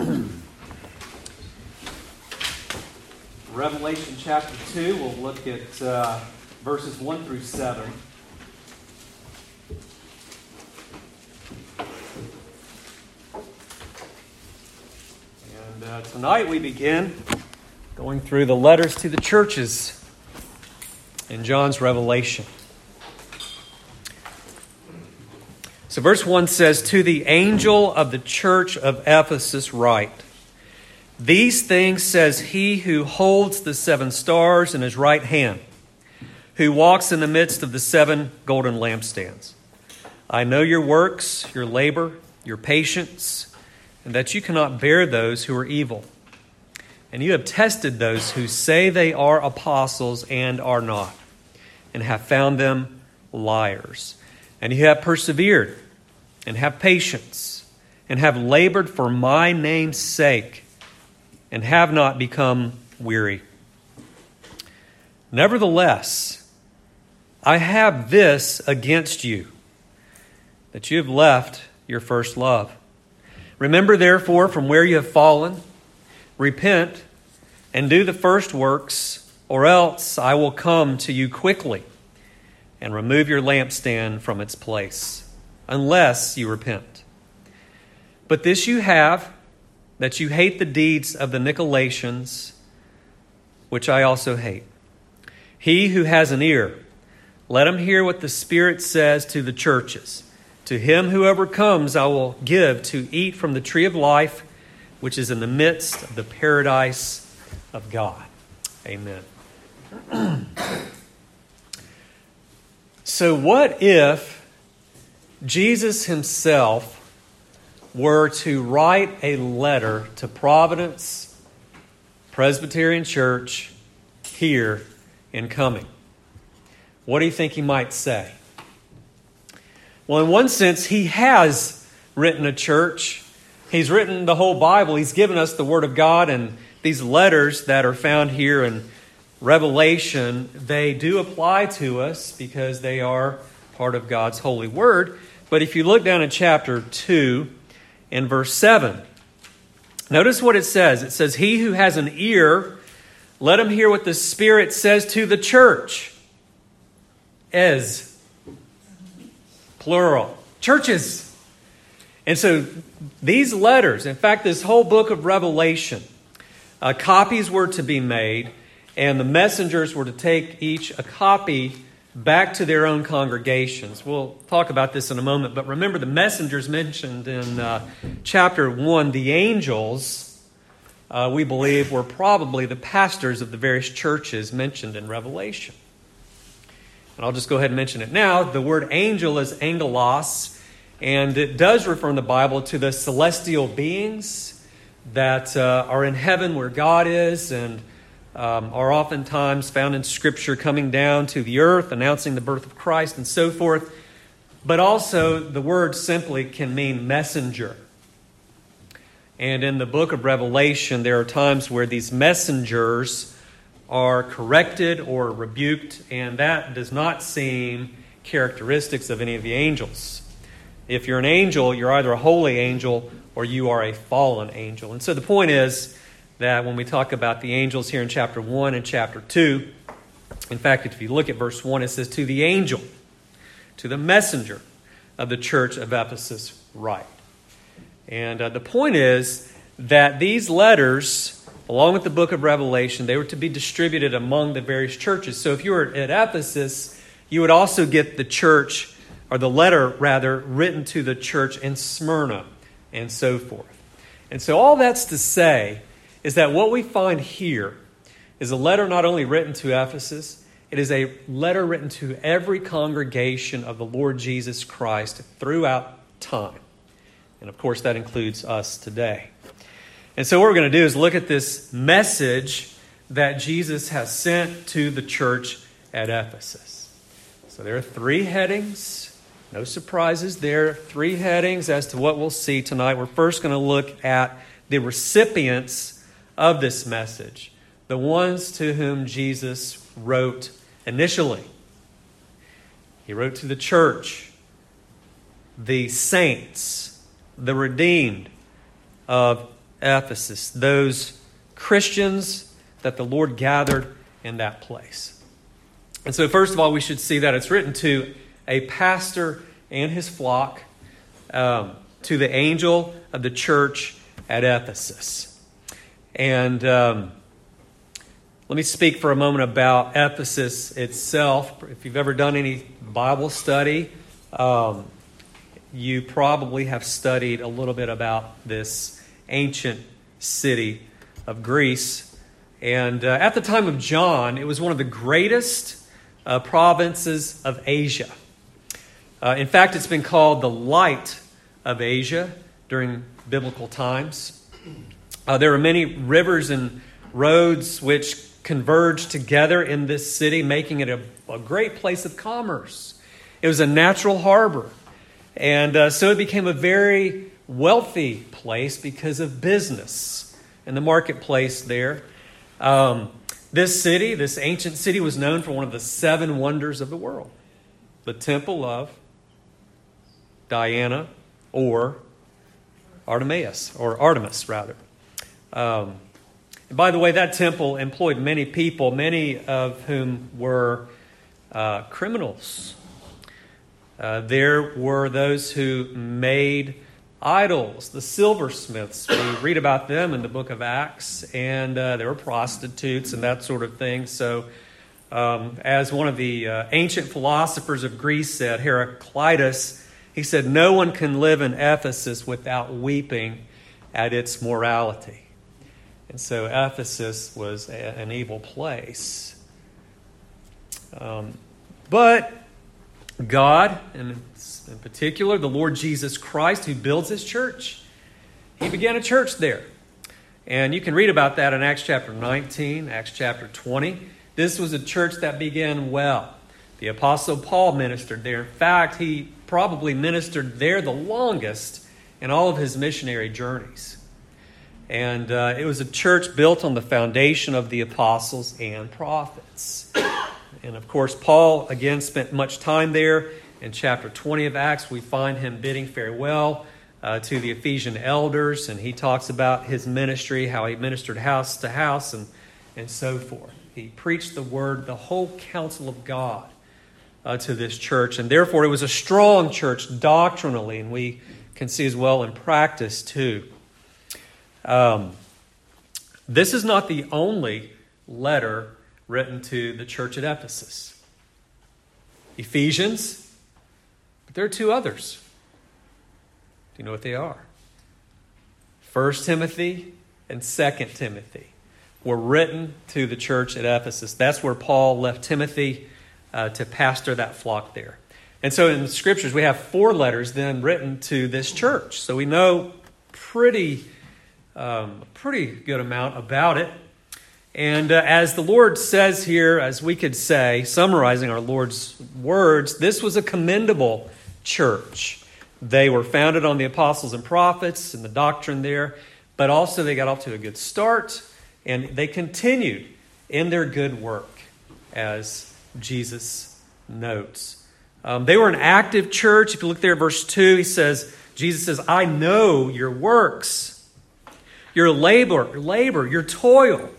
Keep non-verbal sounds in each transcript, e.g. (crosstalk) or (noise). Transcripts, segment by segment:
(clears throat) Revelation chapter 2, we'll look at uh, verses 1 through 7. And uh, tonight we begin going through the letters to the churches in John's Revelation. So, verse 1 says, To the angel of the church of Ephesus, write, These things says he who holds the seven stars in his right hand, who walks in the midst of the seven golden lampstands. I know your works, your labor, your patience, and that you cannot bear those who are evil. And you have tested those who say they are apostles and are not, and have found them liars. And you have persevered and have patience and have labored for my name's sake and have not become weary. Nevertheless, I have this against you that you have left your first love. Remember, therefore, from where you have fallen, repent and do the first works, or else I will come to you quickly and remove your lampstand from its place, unless you repent. But this you have, that you hate the deeds of the Nicolaitans, which I also hate. He who has an ear, let him hear what the Spirit says to the churches. To him who overcomes, I will give to eat from the tree of life, which is in the midst of the paradise of God. Amen. (clears throat) So, what if Jesus himself were to write a letter to Providence Presbyterian Church here in Cumming? What do you think he might say? Well, in one sense, he has written a church. He's written the whole Bible. He's given us the Word of God, and these letters that are found here in Revelation, they do apply to us because they are part of God's holy word. But if you look down in chapter 2 in verse 7, notice what it says. It says, He who has an ear, let him hear what the Spirit says to the church. As plural. Churches. And so these letters, in fact, this whole book of Revelation, uh, copies were to be made and the messengers were to take each a copy back to their own congregations. We'll talk about this in a moment, but remember the messengers mentioned in uh, chapter 1, the angels, uh, we believe, were probably the pastors of the various churches mentioned in Revelation. And I'll just go ahead and mention it now. The word angel is angelos, and it does refer in the Bible to the celestial beings that uh, are in heaven where God is and um, are oftentimes found in Scripture coming down to the earth, announcing the birth of Christ, and so forth. But also, the word simply can mean messenger. And in the book of Revelation, there are times where these messengers are corrected or rebuked, and that does not seem characteristics of any of the angels. If you're an angel, you're either a holy angel or you are a fallen angel. And so the point is, that when we talk about the angels here in chapter 1 and chapter 2, in fact, if you look at verse 1, it says, To the angel, to the messenger of the church of Ephesus, write. And uh, the point is that these letters, along with the book of Revelation, they were to be distributed among the various churches. So if you were at Ephesus, you would also get the church, or the letter rather, written to the church in Smyrna, and so forth. And so all that's to say is that what we find here is a letter not only written to Ephesus, it is a letter written to every congregation of the Lord Jesus Christ throughout time. And of course, that includes us today. And so, what we're going to do is look at this message that Jesus has sent to the church at Ephesus. So, there are three headings. No surprises there. Three headings as to what we'll see tonight. We're first going to look at the recipients of this message, the ones to whom Jesus wrote initially. He wrote to the church, the saints, the redeemed of Ephesus, those Christians that the Lord gathered in that place. And so, first of all, we should see that it's written to a pastor and his flock, um, to the angel of the church at Ephesus. And um, let me speak for a moment about Ephesus itself. If you've ever done any Bible study, um, you probably have studied a little bit about this ancient city of Greece. And uh, at the time of John, it was one of the greatest uh, provinces of Asia. Uh, in fact, it's been called the light of Asia during biblical times. Uh, there are many rivers and roads which converge together in this city, making it a, a great place of commerce. It was a natural harbor. And uh, so it became a very wealthy place because of business and the marketplace there. Um, this city, this ancient city, was known for one of the seven wonders of the world the Temple of Diana or Artemis, or Artemis, rather. Um, by the way, that temple employed many people, many of whom were uh, criminals. Uh, there were those who made idols, the silversmiths. We read about them in the book of Acts, and uh, there were prostitutes and that sort of thing. So, um, as one of the uh, ancient philosophers of Greece said, Heraclitus, he said, No one can live in Ephesus without weeping at its morality. And so Ephesus was a, an evil place. Um, but God, and in particular the Lord Jesus Christ, who builds his church, he began a church there. And you can read about that in Acts chapter 19, Acts chapter 20. This was a church that began well. The Apostle Paul ministered there. In fact, he probably ministered there the longest in all of his missionary journeys. And uh, it was a church built on the foundation of the apostles and prophets. And of course, Paul again spent much time there. In chapter 20 of Acts, we find him bidding farewell uh, to the Ephesian elders, and he talks about his ministry, how he ministered house to house, and, and so forth. He preached the word, the whole counsel of God uh, to this church, and therefore it was a strong church doctrinally, and we can see as well in practice too. Um, this is not the only letter written to the church at Ephesus. Ephesians, but there are two others. Do you know what they are? First Timothy and Second Timothy were written to the church at Ephesus. That's where Paul left Timothy uh, to pastor that flock there. And so in the scriptures, we have four letters then written to this church. So we know pretty um, a pretty good amount about it. And uh, as the Lord says here, as we could say, summarizing our Lord's words, this was a commendable church. They were founded on the apostles and prophets and the doctrine there, but also they got off to a good start and they continued in their good work, as Jesus notes. Um, they were an active church. If you look there verse 2, he says, Jesus says, I know your works your labor, your labor, your toil.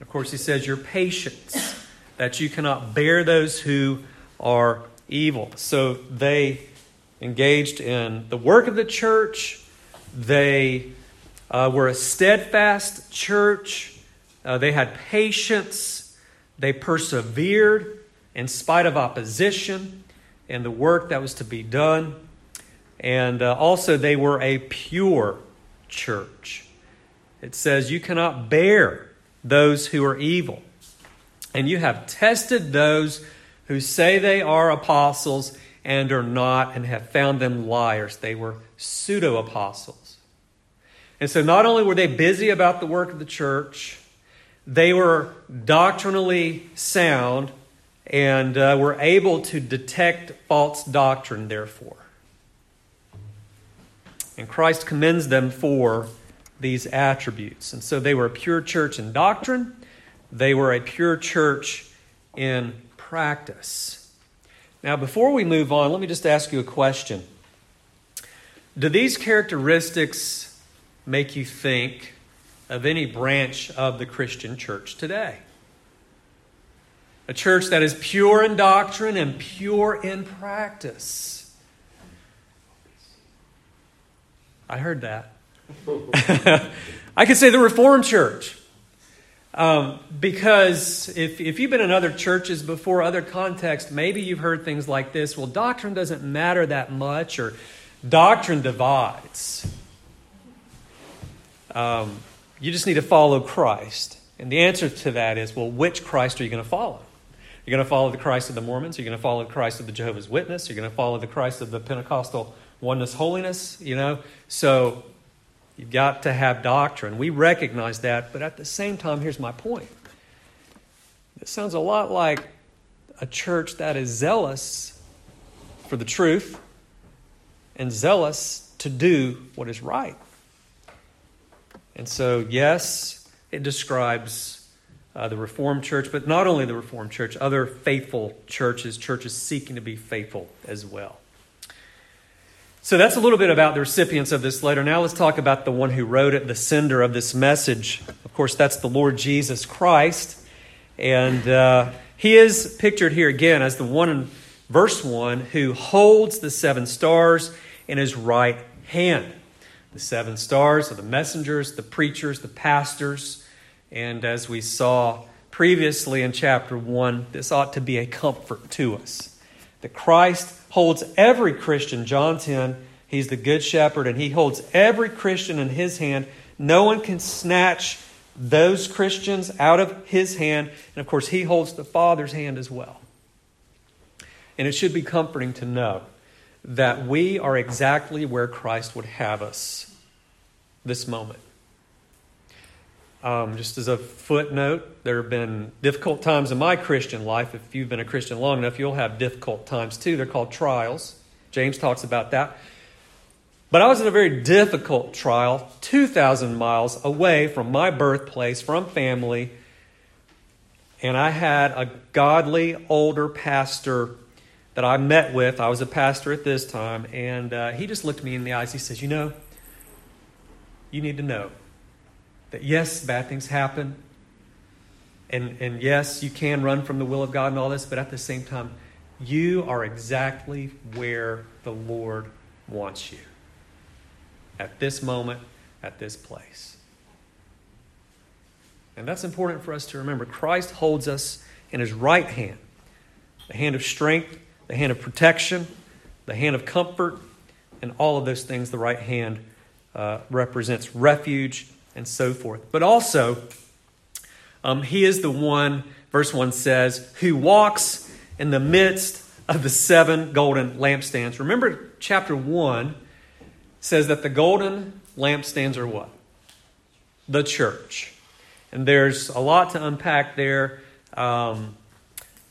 Of course, he says your patience, that you cannot bear those who are evil. So they engaged in the work of the church. They uh, were a steadfast church. Uh, they had patience. They persevered in spite of opposition and the work that was to be done. And uh, also, they were a pure church. It says, You cannot bear those who are evil. And you have tested those who say they are apostles and are not, and have found them liars. They were pseudo apostles. And so, not only were they busy about the work of the church, they were doctrinally sound and uh, were able to detect false doctrine, therefore. And Christ commends them for these attributes. And so they were a pure church in doctrine, they were a pure church in practice. Now, before we move on, let me just ask you a question. Do these characteristics make you think of any branch of the Christian church today. A church that is pure in doctrine and pure in practice. I heard that. (laughs) I could say the Reformed Church. Um, because if, if you've been in other churches before, other contexts, maybe you've heard things like this well, doctrine doesn't matter that much, or doctrine divides. Um, you just need to follow Christ. And the answer to that is well, which Christ are you going to follow? You're going to follow the Christ of the Mormons? You're going to follow the Christ of the Jehovah's Witness? You're going to follow the Christ of the Pentecostal oneness holiness? You know? So You've got to have doctrine. We recognize that, but at the same time, here's my point. It sounds a lot like a church that is zealous for the truth and zealous to do what is right. And so, yes, it describes uh, the Reformed church, but not only the Reformed church, other faithful churches, churches seeking to be faithful as well. So that's a little bit about the recipients of this letter. Now let's talk about the one who wrote it, the sender of this message. Of course, that's the Lord Jesus Christ. And uh, he is pictured here again as the one in verse 1 who holds the seven stars in his right hand. The seven stars are the messengers, the preachers, the pastors. And as we saw previously in chapter 1, this ought to be a comfort to us. That Christ holds every Christian, John 10, he's the good shepherd, and he holds every Christian in his hand. No one can snatch those Christians out of his hand. And of course, he holds the Father's hand as well. And it should be comforting to know that we are exactly where Christ would have us this moment. Um, just as a footnote, there have been difficult times in my Christian life. If you've been a Christian long enough, you'll have difficult times too. They're called trials. James talks about that. But I was in a very difficult trial, 2,000 miles away from my birthplace, from family. And I had a godly older pastor that I met with. I was a pastor at this time. And uh, he just looked me in the eyes. He says, You know, you need to know that yes, bad things happen. And, and yes, you can run from the will of God and all this, but at the same time, you are exactly where the Lord wants you. At this moment, at this place. And that's important for us to remember. Christ holds us in his right hand the hand of strength, the hand of protection, the hand of comfort, and all of those things the right hand uh, represents refuge and so forth. But also, um, he is the one, verse 1 says, who walks in the midst of the seven golden lampstands. Remember, chapter 1 says that the golden lampstands are what? The church. And there's a lot to unpack there. Um,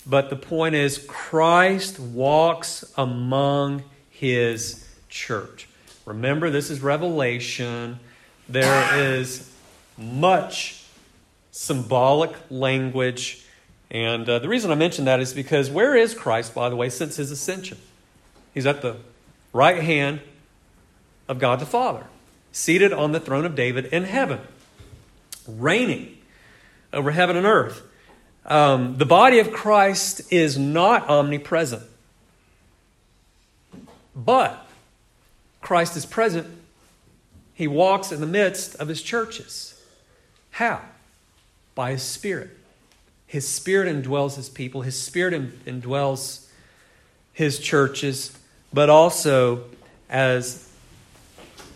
but the point is, Christ walks among his church. Remember, this is Revelation. There is much symbolic language. And uh, the reason I mention that is because where is Christ, by the way, since his ascension? He's at the right hand of God the Father, seated on the throne of David in heaven, reigning over heaven and earth. Um, the body of Christ is not omnipresent, but Christ is present he walks in the midst of his churches. How? By his Spirit. His Spirit indwells his people, his Spirit indwells his churches, but also as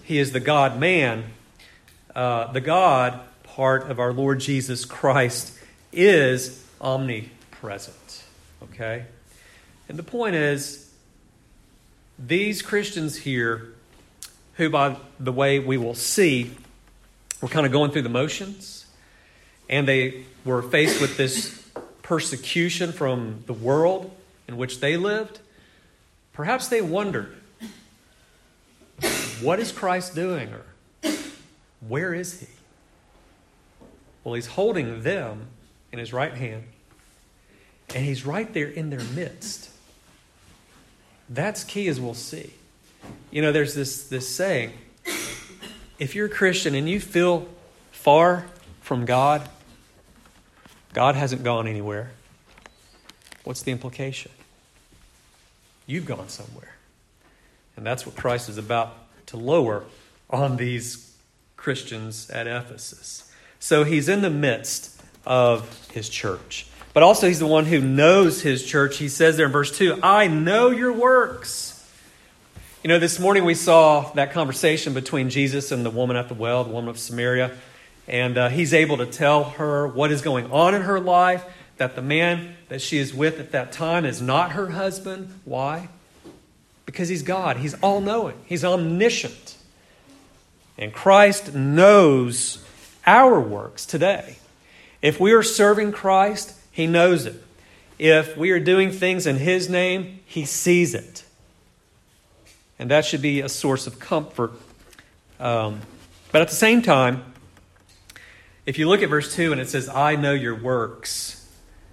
he is the God man, uh, the God part of our Lord Jesus Christ is omnipresent. Okay? And the point is, these Christians here who, by the way, we will see, were kind of going through the motions, and they were faced with this persecution from the world in which they lived. Perhaps they wondered, what is Christ doing? Or where is he? Well, he's holding them in his right hand, and he's right there in their midst. That's key, as we'll see. You know, there's this, this saying if you're a Christian and you feel far from God, God hasn't gone anywhere. What's the implication? You've gone somewhere. And that's what Christ is about to lower on these Christians at Ephesus. So he's in the midst of his church. But also, he's the one who knows his church. He says there in verse 2 I know your works. You know, this morning we saw that conversation between Jesus and the woman at the well, the woman of Samaria. And uh, he's able to tell her what is going on in her life, that the man that she is with at that time is not her husband. Why? Because he's God, he's all knowing, he's omniscient. And Christ knows our works today. If we are serving Christ, he knows it. If we are doing things in his name, he sees it. And that should be a source of comfort. Um, but at the same time, if you look at verse 2 and it says, I know your works,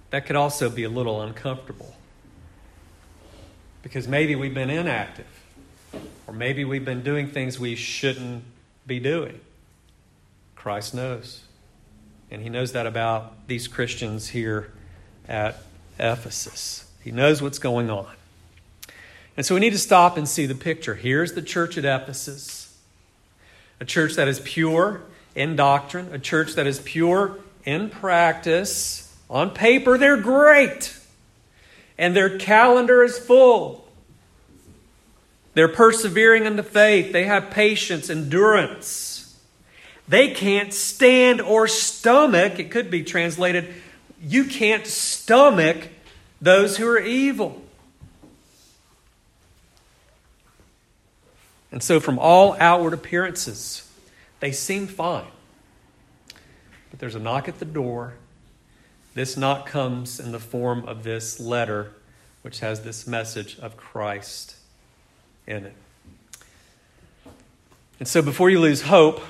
that could also be a little uncomfortable. Because maybe we've been inactive, or maybe we've been doing things we shouldn't be doing. Christ knows. And he knows that about these Christians here at Ephesus. He knows what's going on. And so we need to stop and see the picture. Here's the church at Ephesus, a church that is pure in doctrine, a church that is pure in practice. On paper, they're great, and their calendar is full. They're persevering in the faith, they have patience, endurance. They can't stand or stomach, it could be translated, you can't stomach those who are evil. And so, from all outward appearances, they seem fine. But there's a knock at the door. This knock comes in the form of this letter, which has this message of Christ in it. And so, before you lose hope,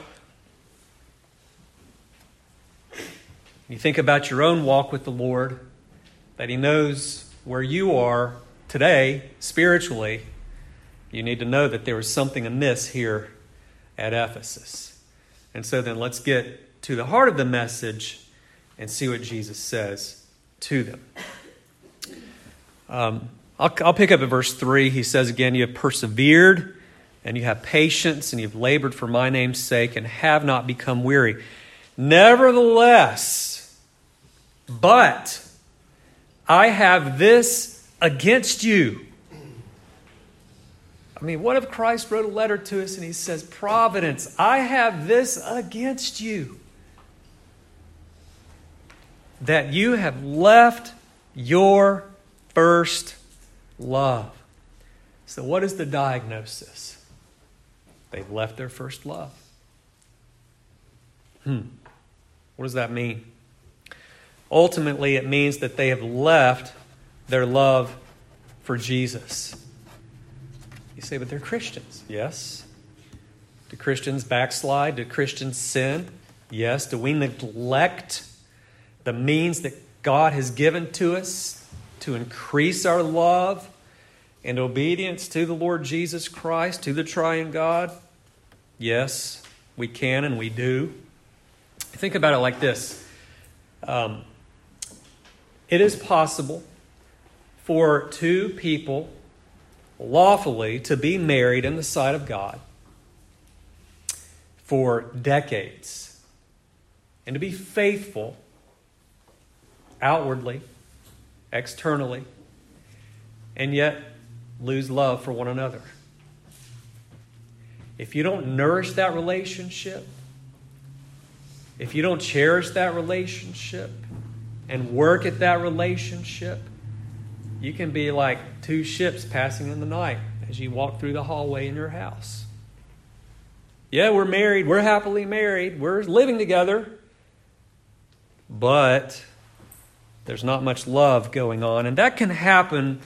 you think about your own walk with the Lord, that He knows where you are today spiritually you need to know that there was something amiss here at Ephesus. And so then let's get to the heart of the message and see what Jesus says to them. Um, I'll, I'll pick up at verse 3. He says again, You have persevered and you have patience and you've labored for my name's sake and have not become weary. Nevertheless, but I have this against you I mean, what if Christ wrote a letter to us and he says, Providence, I have this against you that you have left your first love. So, what is the diagnosis? They've left their first love. Hmm. What does that mean? Ultimately, it means that they have left their love for Jesus. You say, but they're Christians. Yes. Do Christians backslide? Do Christians sin? Yes. Do we neglect the means that God has given to us to increase our love and obedience to the Lord Jesus Christ, to the triune God? Yes, we can and we do. Think about it like this um, it is possible for two people lawfully to be married in the sight of God for decades and to be faithful outwardly, externally, and yet lose love for one another. If you don't nourish that relationship, if you don't cherish that relationship and work at that relationship, you can be like two ships passing in the night as you walk through the hallway in your house. Yeah, we're married, we're happily married, we're living together, but there's not much love going on. And that can happen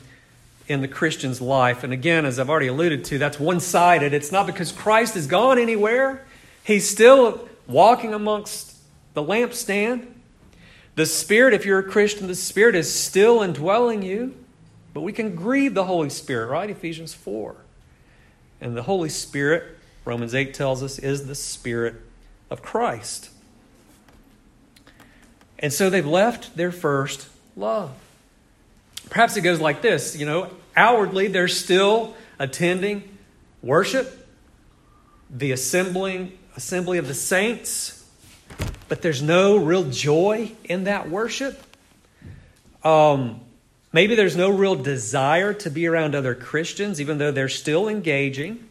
in the Christian's life. And again, as I've already alluded to, that's one sided. It's not because Christ has gone anywhere, He's still walking amongst the lampstand. The Spirit, if you're a Christian, the Spirit is still indwelling you. But we can grieve the Holy Spirit, right? Ephesians 4. And the Holy Spirit Romans 8 tells us, is the Spirit of Christ. And so they've left their first love. Perhaps it goes like this you know, outwardly they're still attending worship, the assembling assembly of the saints, but there's no real joy in that worship. Um, maybe there's no real desire to be around other Christians, even though they're still engaging.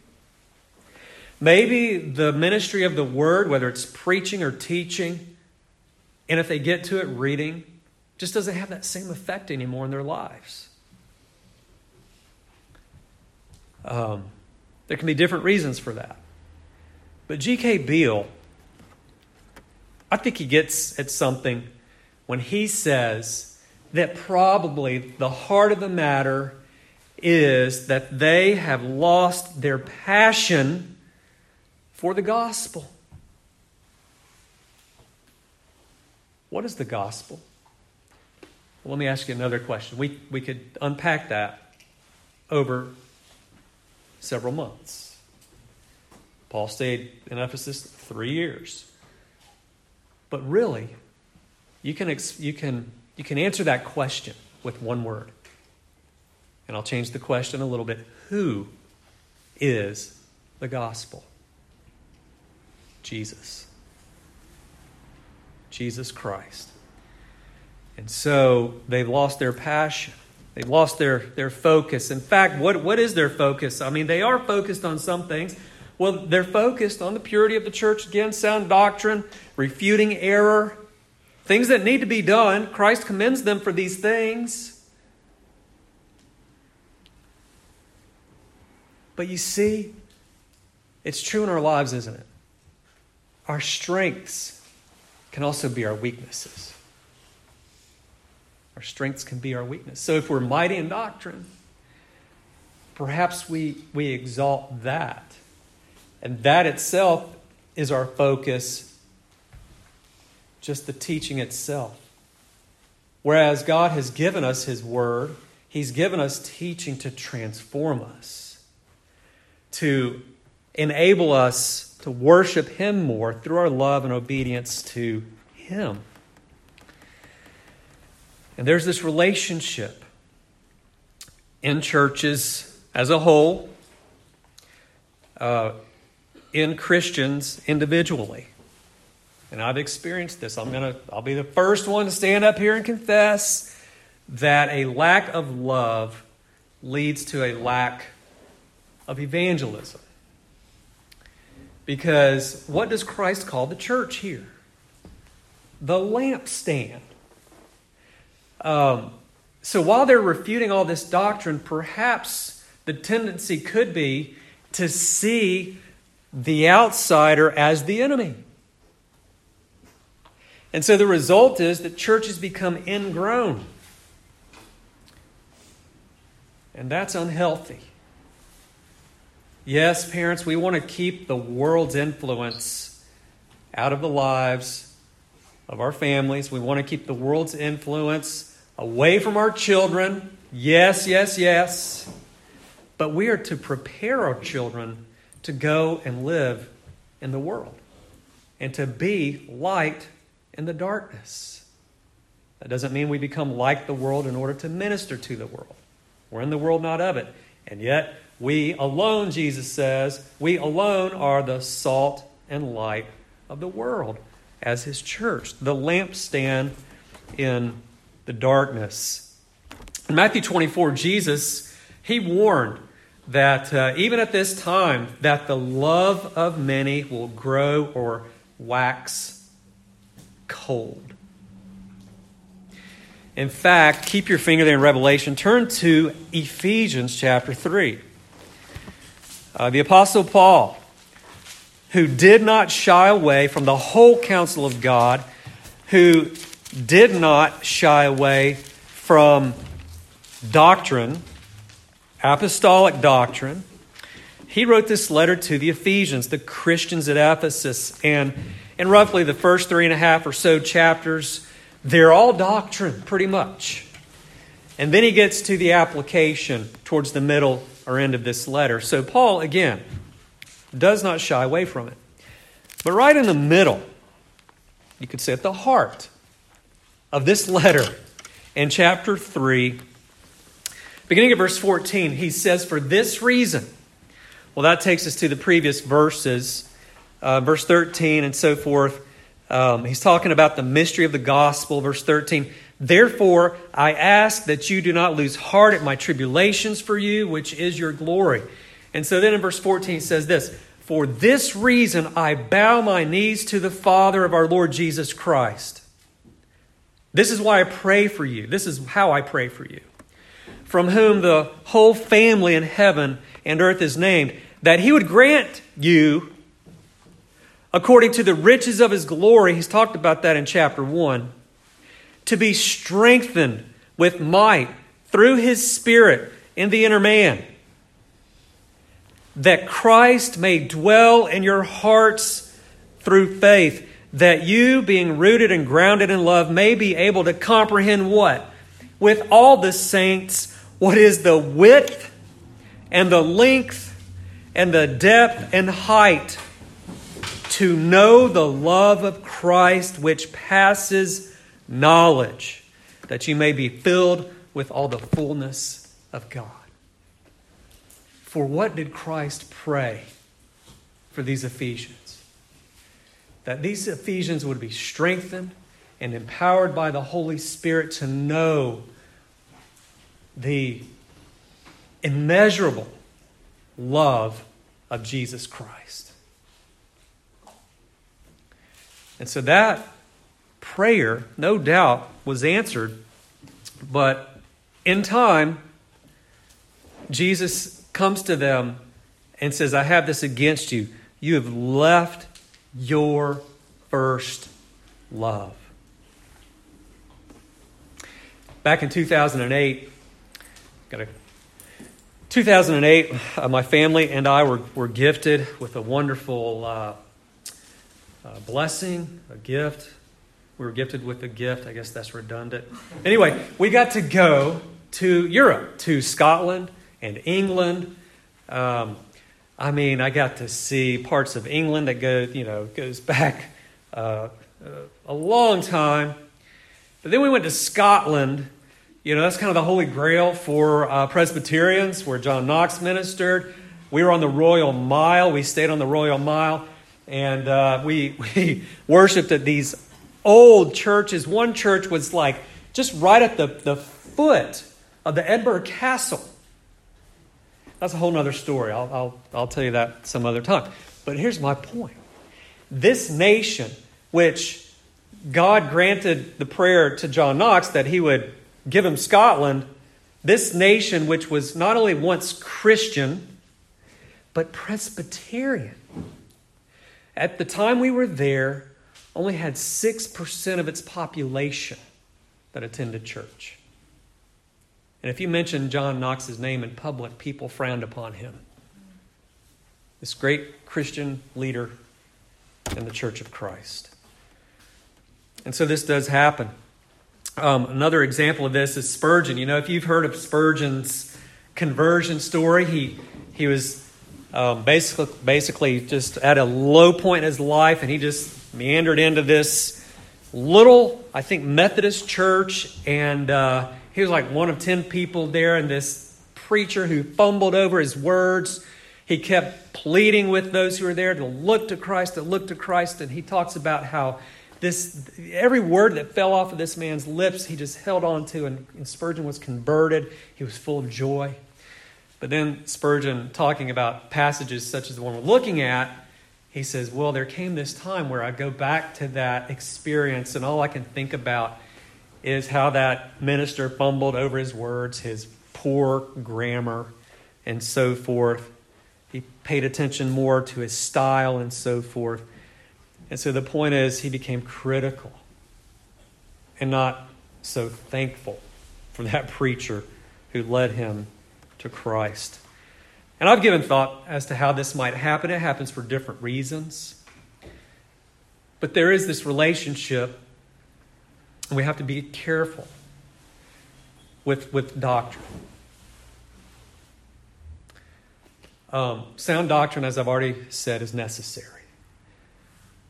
Maybe the ministry of the word, whether it's preaching or teaching, and if they get to it, reading, just doesn't have that same effect anymore in their lives. Um, there can be different reasons for that. But G.K. Beale, I think he gets at something when he says that probably the heart of the matter is that they have lost their passion for the gospel. What is the gospel? Well, let me ask you another question. We, we could unpack that over several months. Paul stayed in Ephesus three years. But really, you can, you, can, you can answer that question with one word. And I'll change the question a little bit. Who is the gospel? Jesus. Jesus Christ. And so they've lost their passion. They've lost their, their focus. In fact, what, what is their focus? I mean, they are focused on some things. Well, they're focused on the purity of the church, again, sound doctrine, refuting error, things that need to be done. Christ commends them for these things. But you see, it's true in our lives, isn't it? Our strengths can also be our weaknesses. Our strengths can be our weakness. So if we're mighty in doctrine, perhaps we, we exalt that. And that itself is our focus, just the teaching itself. Whereas God has given us His Word, He's given us teaching to transform us, to enable us to worship Him more through our love and obedience to Him. And there's this relationship in churches as a whole, uh, in Christians individually. And I've experienced this. I'm gonna I'll be the first one to stand up here and confess that a lack of love leads to a lack of evangelism. Because what does Christ call the church here? The lampstand. Um, so while they're refuting all this doctrine, perhaps the tendency could be to see the outsider as the enemy. And so the result is that churches become ingrown. And that's unhealthy. Yes, parents, we want to keep the world's influence out of the lives of our families. We want to keep the world's influence away from our children. Yes, yes, yes. But we are to prepare our children to go and live in the world and to be light in the darkness. That doesn't mean we become like the world in order to minister to the world. We're in the world, not of it. And yet, we alone, Jesus says, we alone are the salt and light of the world as his church, the lampstand in the darkness. In Matthew 24, Jesus, he warned that uh, even at this time that the love of many will grow or wax cold. In fact, keep your finger there in Revelation. Turn to Ephesians chapter 3. Uh, the Apostle Paul, who did not shy away from the whole counsel of God, who did not shy away from doctrine, apostolic doctrine, he wrote this letter to the Ephesians, the Christians at Ephesus. And in roughly the first three and a half or so chapters, they're all doctrine, pretty much. And then he gets to the application towards the middle or end of this letter. So, Paul, again, does not shy away from it. But right in the middle, you could say at the heart of this letter in chapter 3, beginning of verse 14, he says, For this reason, well, that takes us to the previous verses, uh, verse 13 and so forth. Um, he's talking about the mystery of the gospel, verse 13. Therefore, I ask that you do not lose heart at my tribulations for you, which is your glory. And so then in verse 14 he says this For this reason I bow my knees to the Father of our Lord Jesus Christ. This is why I pray for you. This is how I pray for you. From whom the whole family in heaven and earth is named, that he would grant you, according to the riches of his glory, he's talked about that in chapter 1, to be strengthened with might through his Spirit in the inner man, that Christ may dwell in your hearts through faith, that you, being rooted and grounded in love, may be able to comprehend what? With all the saints, what is the width and the length and the depth and height to know the love of Christ which passes knowledge, that you may be filled with all the fullness of God. For what did Christ pray for these Ephesians? That these Ephesians would be strengthened and empowered by the Holy Spirit to know the immeasurable love of Jesus Christ. And so that prayer, no doubt, was answered, but in time, Jesus comes to them and says, I have this against you. You have left your first love. Back in 2008, got a 2008, uh, my family and I were, were gifted with a wonderful uh, uh, blessing, a gift. We were gifted with a gift. I guess that's redundant. Anyway, we got to go to Europe, to Scotland and England. Um, I mean, I got to see parts of England that go, you know, goes (laughs) back uh, a long time. But then we went to Scotland you know, that's kind of the holy grail for uh, Presbyterians, where John Knox ministered. We were on the Royal Mile. We stayed on the Royal Mile, and uh, we, (laughs) we worshiped at these old churches. One church was like just right at the, the foot of the Edinburgh Castle. That's a whole other story. I'll, I'll, I'll tell you that some other time. But here's my point this nation, which God granted the prayer to John Knox that he would give him Scotland, this nation, which was not only once Christian, but Presbyterian. At the time we were there, only had 6% of its population that attended church. And if you mentioned John Knox's name in public, people frowned upon him. This great Christian leader in the Church of Christ. And so this does happen. Um, another example of this is Spurgeon. You know, if you've heard of Spurgeon's conversion story, he he was um, basically basically just at a low point in his life, and he just meandered into this little, I think, Methodist church, and uh, he was like one of ten people there, and this preacher who fumbled over his words. He kept pleading with those who were there to look to Christ, to look to Christ, and he talks about how this every word that fell off of this man's lips he just held on to and, and, spurgeon was converted he was full of joy but then spurgeon talking about passages such as the one we're looking at he says well there came this time where i go back to that experience and all i can think about is how that minister fumbled over his words his poor grammar and so forth. He paid attention more to his style and so forth. And so the point is, he became critical and not so thankful for that preacher who led him to Christ. And I've given thought as to how this might happen. It happens for different reasons. But there is this relationship, and we have to be careful with, with doctrine. Um, sound doctrine, as I've already said, is necessary.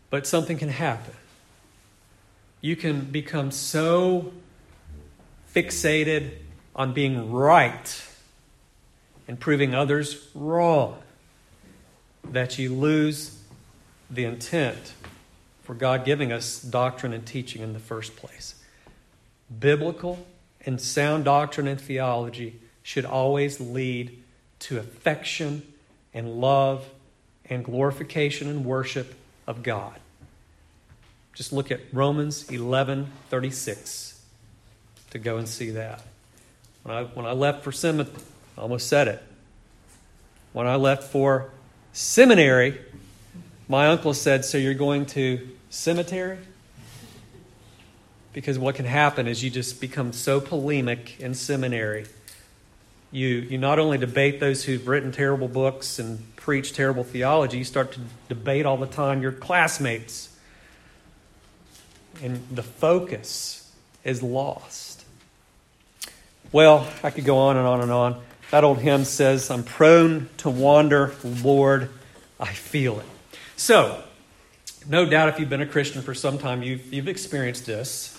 But something can happen. You can become so fixated on being right and proving others wrong that you lose the intent for God giving us doctrine and teaching in the first place. Biblical and sound doctrine and theology should always lead to affection and love and glorification and worship of God. Just look at Romans 11 36 to go and see that. When I, when I left for seminary, almost said it. When I left for seminary, my uncle said, So you're going to cemetery? Because what can happen is you just become so polemic in seminary. You, you not only debate those who've written terrible books and preach terrible theology, you start to debate all the time your classmates. And the focus is lost. Well, I could go on and on and on. That old hymn says, I'm prone to wander, Lord, I feel it. So, no doubt if you've been a Christian for some time, you've, you've experienced this.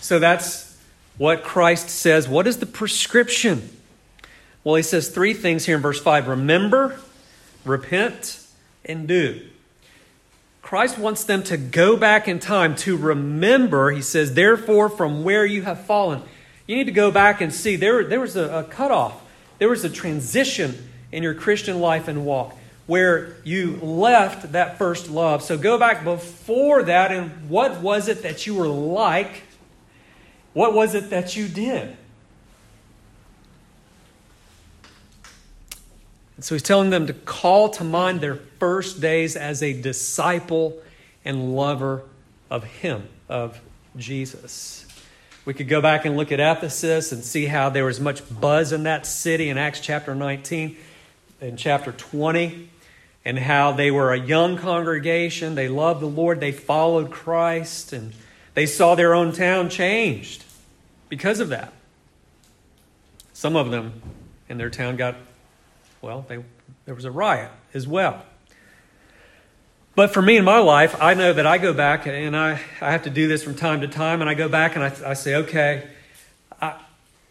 So that's what Christ says. What is the prescription? Well, he says three things here in verse 5 remember, repent, and do. Christ wants them to go back in time to remember. He says, therefore, from where you have fallen. You need to go back and see there, there was a, a cutoff, there was a transition in your Christian life and walk where you left that first love. So go back before that and what was it that you were like? What was it that you did? And so he's telling them to call to mind their first days as a disciple and lover of him, of Jesus. We could go back and look at Ephesus and see how there was much buzz in that city in Acts chapter 19 in chapter 20 and how they were a young congregation. They loved the Lord. They followed Christ. And they saw their own town changed because of that. Some of them in their town got, well, they, there was a riot as well. But for me in my life, I know that I go back and I, I have to do this from time to time, and I go back and I, I say, okay, I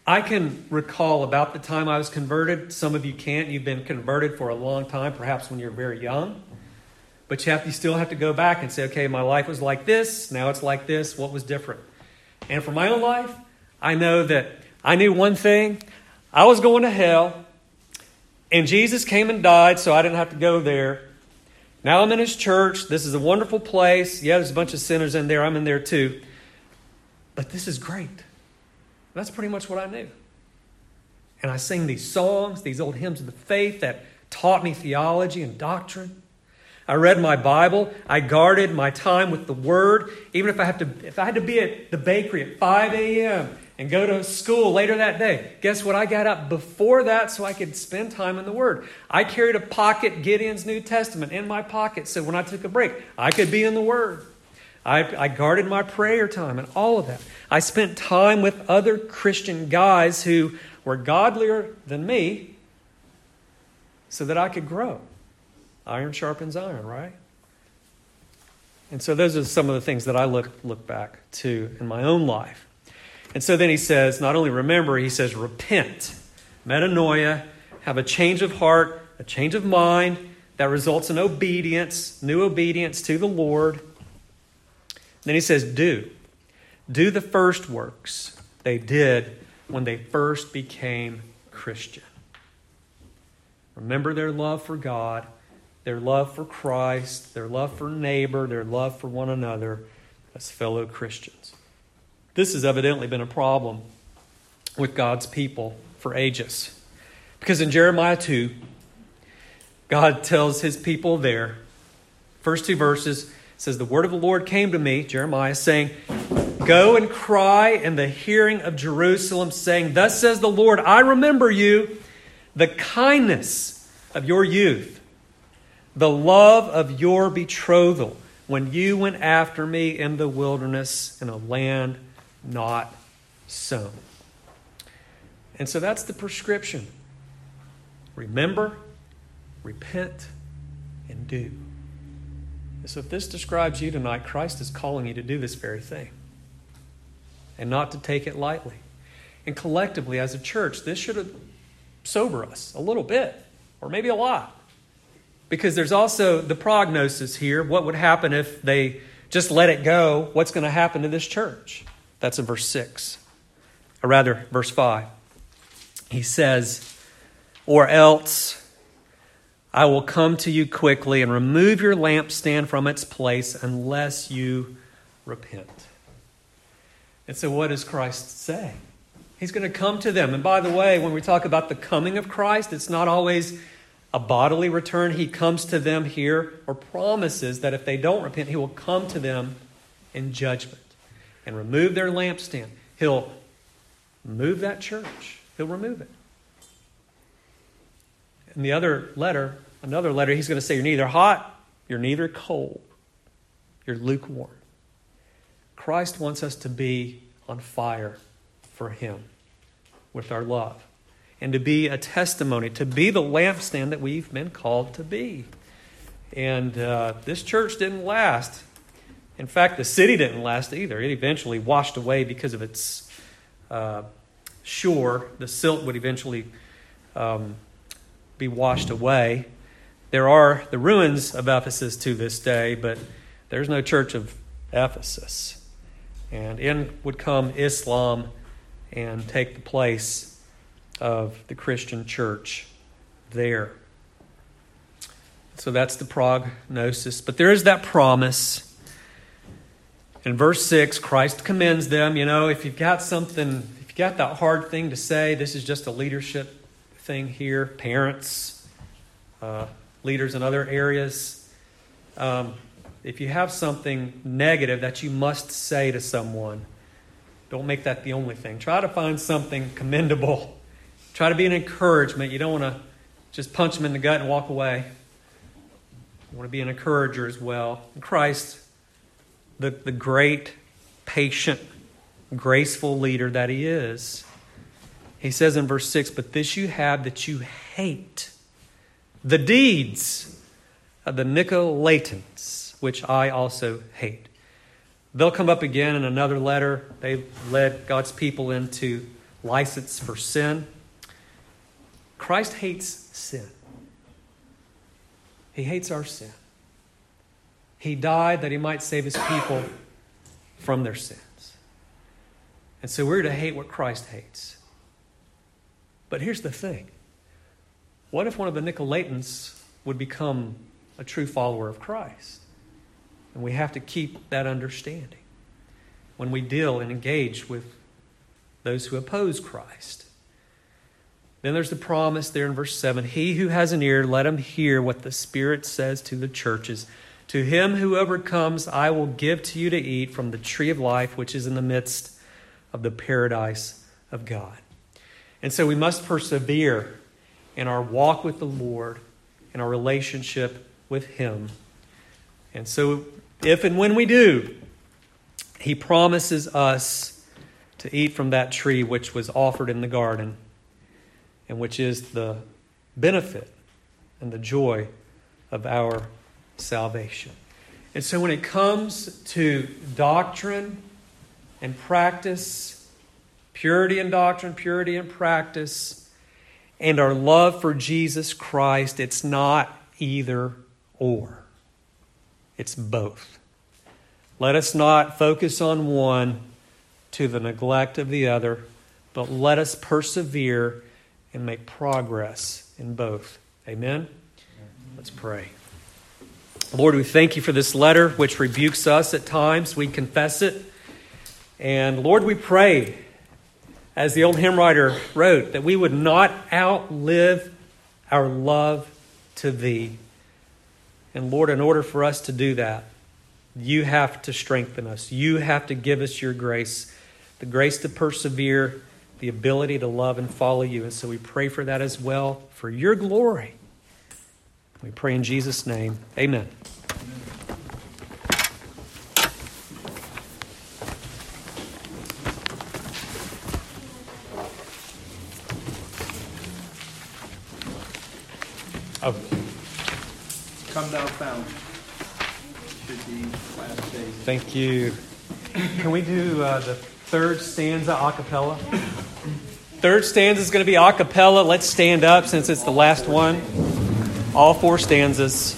I can recall about the time I was converted. Some of you can't. You've been converted for a long time, perhaps when you're very young. But you, have, you still have to go back and say, okay, my life was like this. Now it's like this. What was different? And for my own life, I know that I knew one thing I was going to hell, and Jesus came and died, so I didn't have to go there. Now I'm in his church. This is a wonderful place. Yeah, there's a bunch of sinners in there. I'm in there too. But this is great. That's pretty much what I knew. And I sing these songs, these old hymns of the faith that taught me theology and doctrine. I read my Bible. I guarded my time with the Word. Even if I, have to, if I had to be at the bakery at 5 a.m. and go to school later that day, guess what? I got up before that so I could spend time in the Word. I carried a pocket Gideon's New Testament in my pocket so when I took a break, I could be in the Word. I, I guarded my prayer time and all of that. I spent time with other Christian guys who were godlier than me so that I could grow. Iron sharpens iron, right? And so those are some of the things that I look, look back to in my own life. And so then he says, not only remember, he says, repent, metanoia, have a change of heart, a change of mind that results in obedience, new obedience to the Lord. Then he says, Do. Do the first works they did when they first became Christian. Remember their love for God, their love for Christ, their love for neighbor, their love for one another as fellow Christians. This has evidently been a problem with God's people for ages. Because in Jeremiah 2, God tells his people there, first two verses, says, The word of the Lord came to me, Jeremiah, saying, Go and cry in the hearing of Jerusalem, saying, Thus says the Lord, I remember you, the kindness of your youth, the love of your betrothal, when you went after me in the wilderness in a land not sown. And so that's the prescription. Remember, repent and do. And so, if this describes you tonight, Christ is calling you to do this very thing and not to take it lightly. And collectively, as a church, this should sober us a little bit, or maybe a lot. Because there's also the prognosis here what would happen if they just let it go? What's going to happen to this church? That's in verse 6, or rather, verse 5. He says, Or else I will come to you quickly and remove your lampstand from its place unless you repent. And so, what does Christ say? He's going to come to them. And by the way, when we talk about the coming of Christ, it's not always a bodily return. He comes to them here or promises that if they don't repent, He will come to them in judgment and remove their lampstand. He'll move that church, He'll remove it. In the other letter, another letter, He's going to say, You're neither hot, you're neither cold, you're lukewarm. Christ wants us to be on fire for Him with our love and to be a testimony, to be the lampstand that we've been called to be. And uh, this church didn't last. In fact, the city didn't last either. It eventually washed away because of its uh, shore. The silt would eventually um, be washed away. There are the ruins of Ephesus to this day, but there's no church of Ephesus. And in would come Islam and take the place of the Christian church there. So that's the prognosis. But there is that promise. In verse 6, Christ commends them. You know, if you've got something, if you've got that hard thing to say, this is just a leadership thing here. Parents, uh, leaders in other areas. Um, if you have something negative that you must say to someone, don't make that the only thing. Try to find something commendable. Try to be an encouragement. You don't want to just punch them in the gut and walk away. You want to be an encourager as well. And Christ, the, the great, patient, graceful leader that he is, he says in verse 6 But this you have that you hate the deeds of the Nicolaitans, which I also hate. They'll come up again in another letter. They led God's people into license for sin. Christ hates sin. He hates our sin. He died that he might save his people from their sins. And so we're to hate what Christ hates. But here's the thing what if one of the Nicolaitans would become a true follower of Christ? And we have to keep that understanding when we deal and engage with those who oppose Christ. Then there's the promise there in verse 7 He who has an ear, let him hear what the Spirit says to the churches. To him who overcomes, I will give to you to eat from the tree of life, which is in the midst of the paradise of God. And so we must persevere in our walk with the Lord, in our relationship with Him. And so if and when we do, he promises us to eat from that tree which was offered in the garden and which is the benefit and the joy of our salvation. And so when it comes to doctrine and practice, purity in doctrine, purity in practice, and our love for Jesus Christ, it's not either or. It's both. Let us not focus on one to the neglect of the other, but let us persevere and make progress in both. Amen? Let's pray. Lord, we thank you for this letter which rebukes us at times. We confess it. And Lord, we pray, as the old hymn writer wrote, that we would not outlive our love to thee. And Lord, in order for us to do that, you have to strengthen us. You have to give us your grace, the grace to persevere, the ability to love and follow you. And so we pray for that as well, for your glory. We pray in Jesus' name. Amen. Oh. come thou fount. Should be last days. Thank you. Can we do uh, the third stanza a cappella? (laughs) Third stanza is going to be a cappella. Let's stand up since it's the last one. All four stanzas.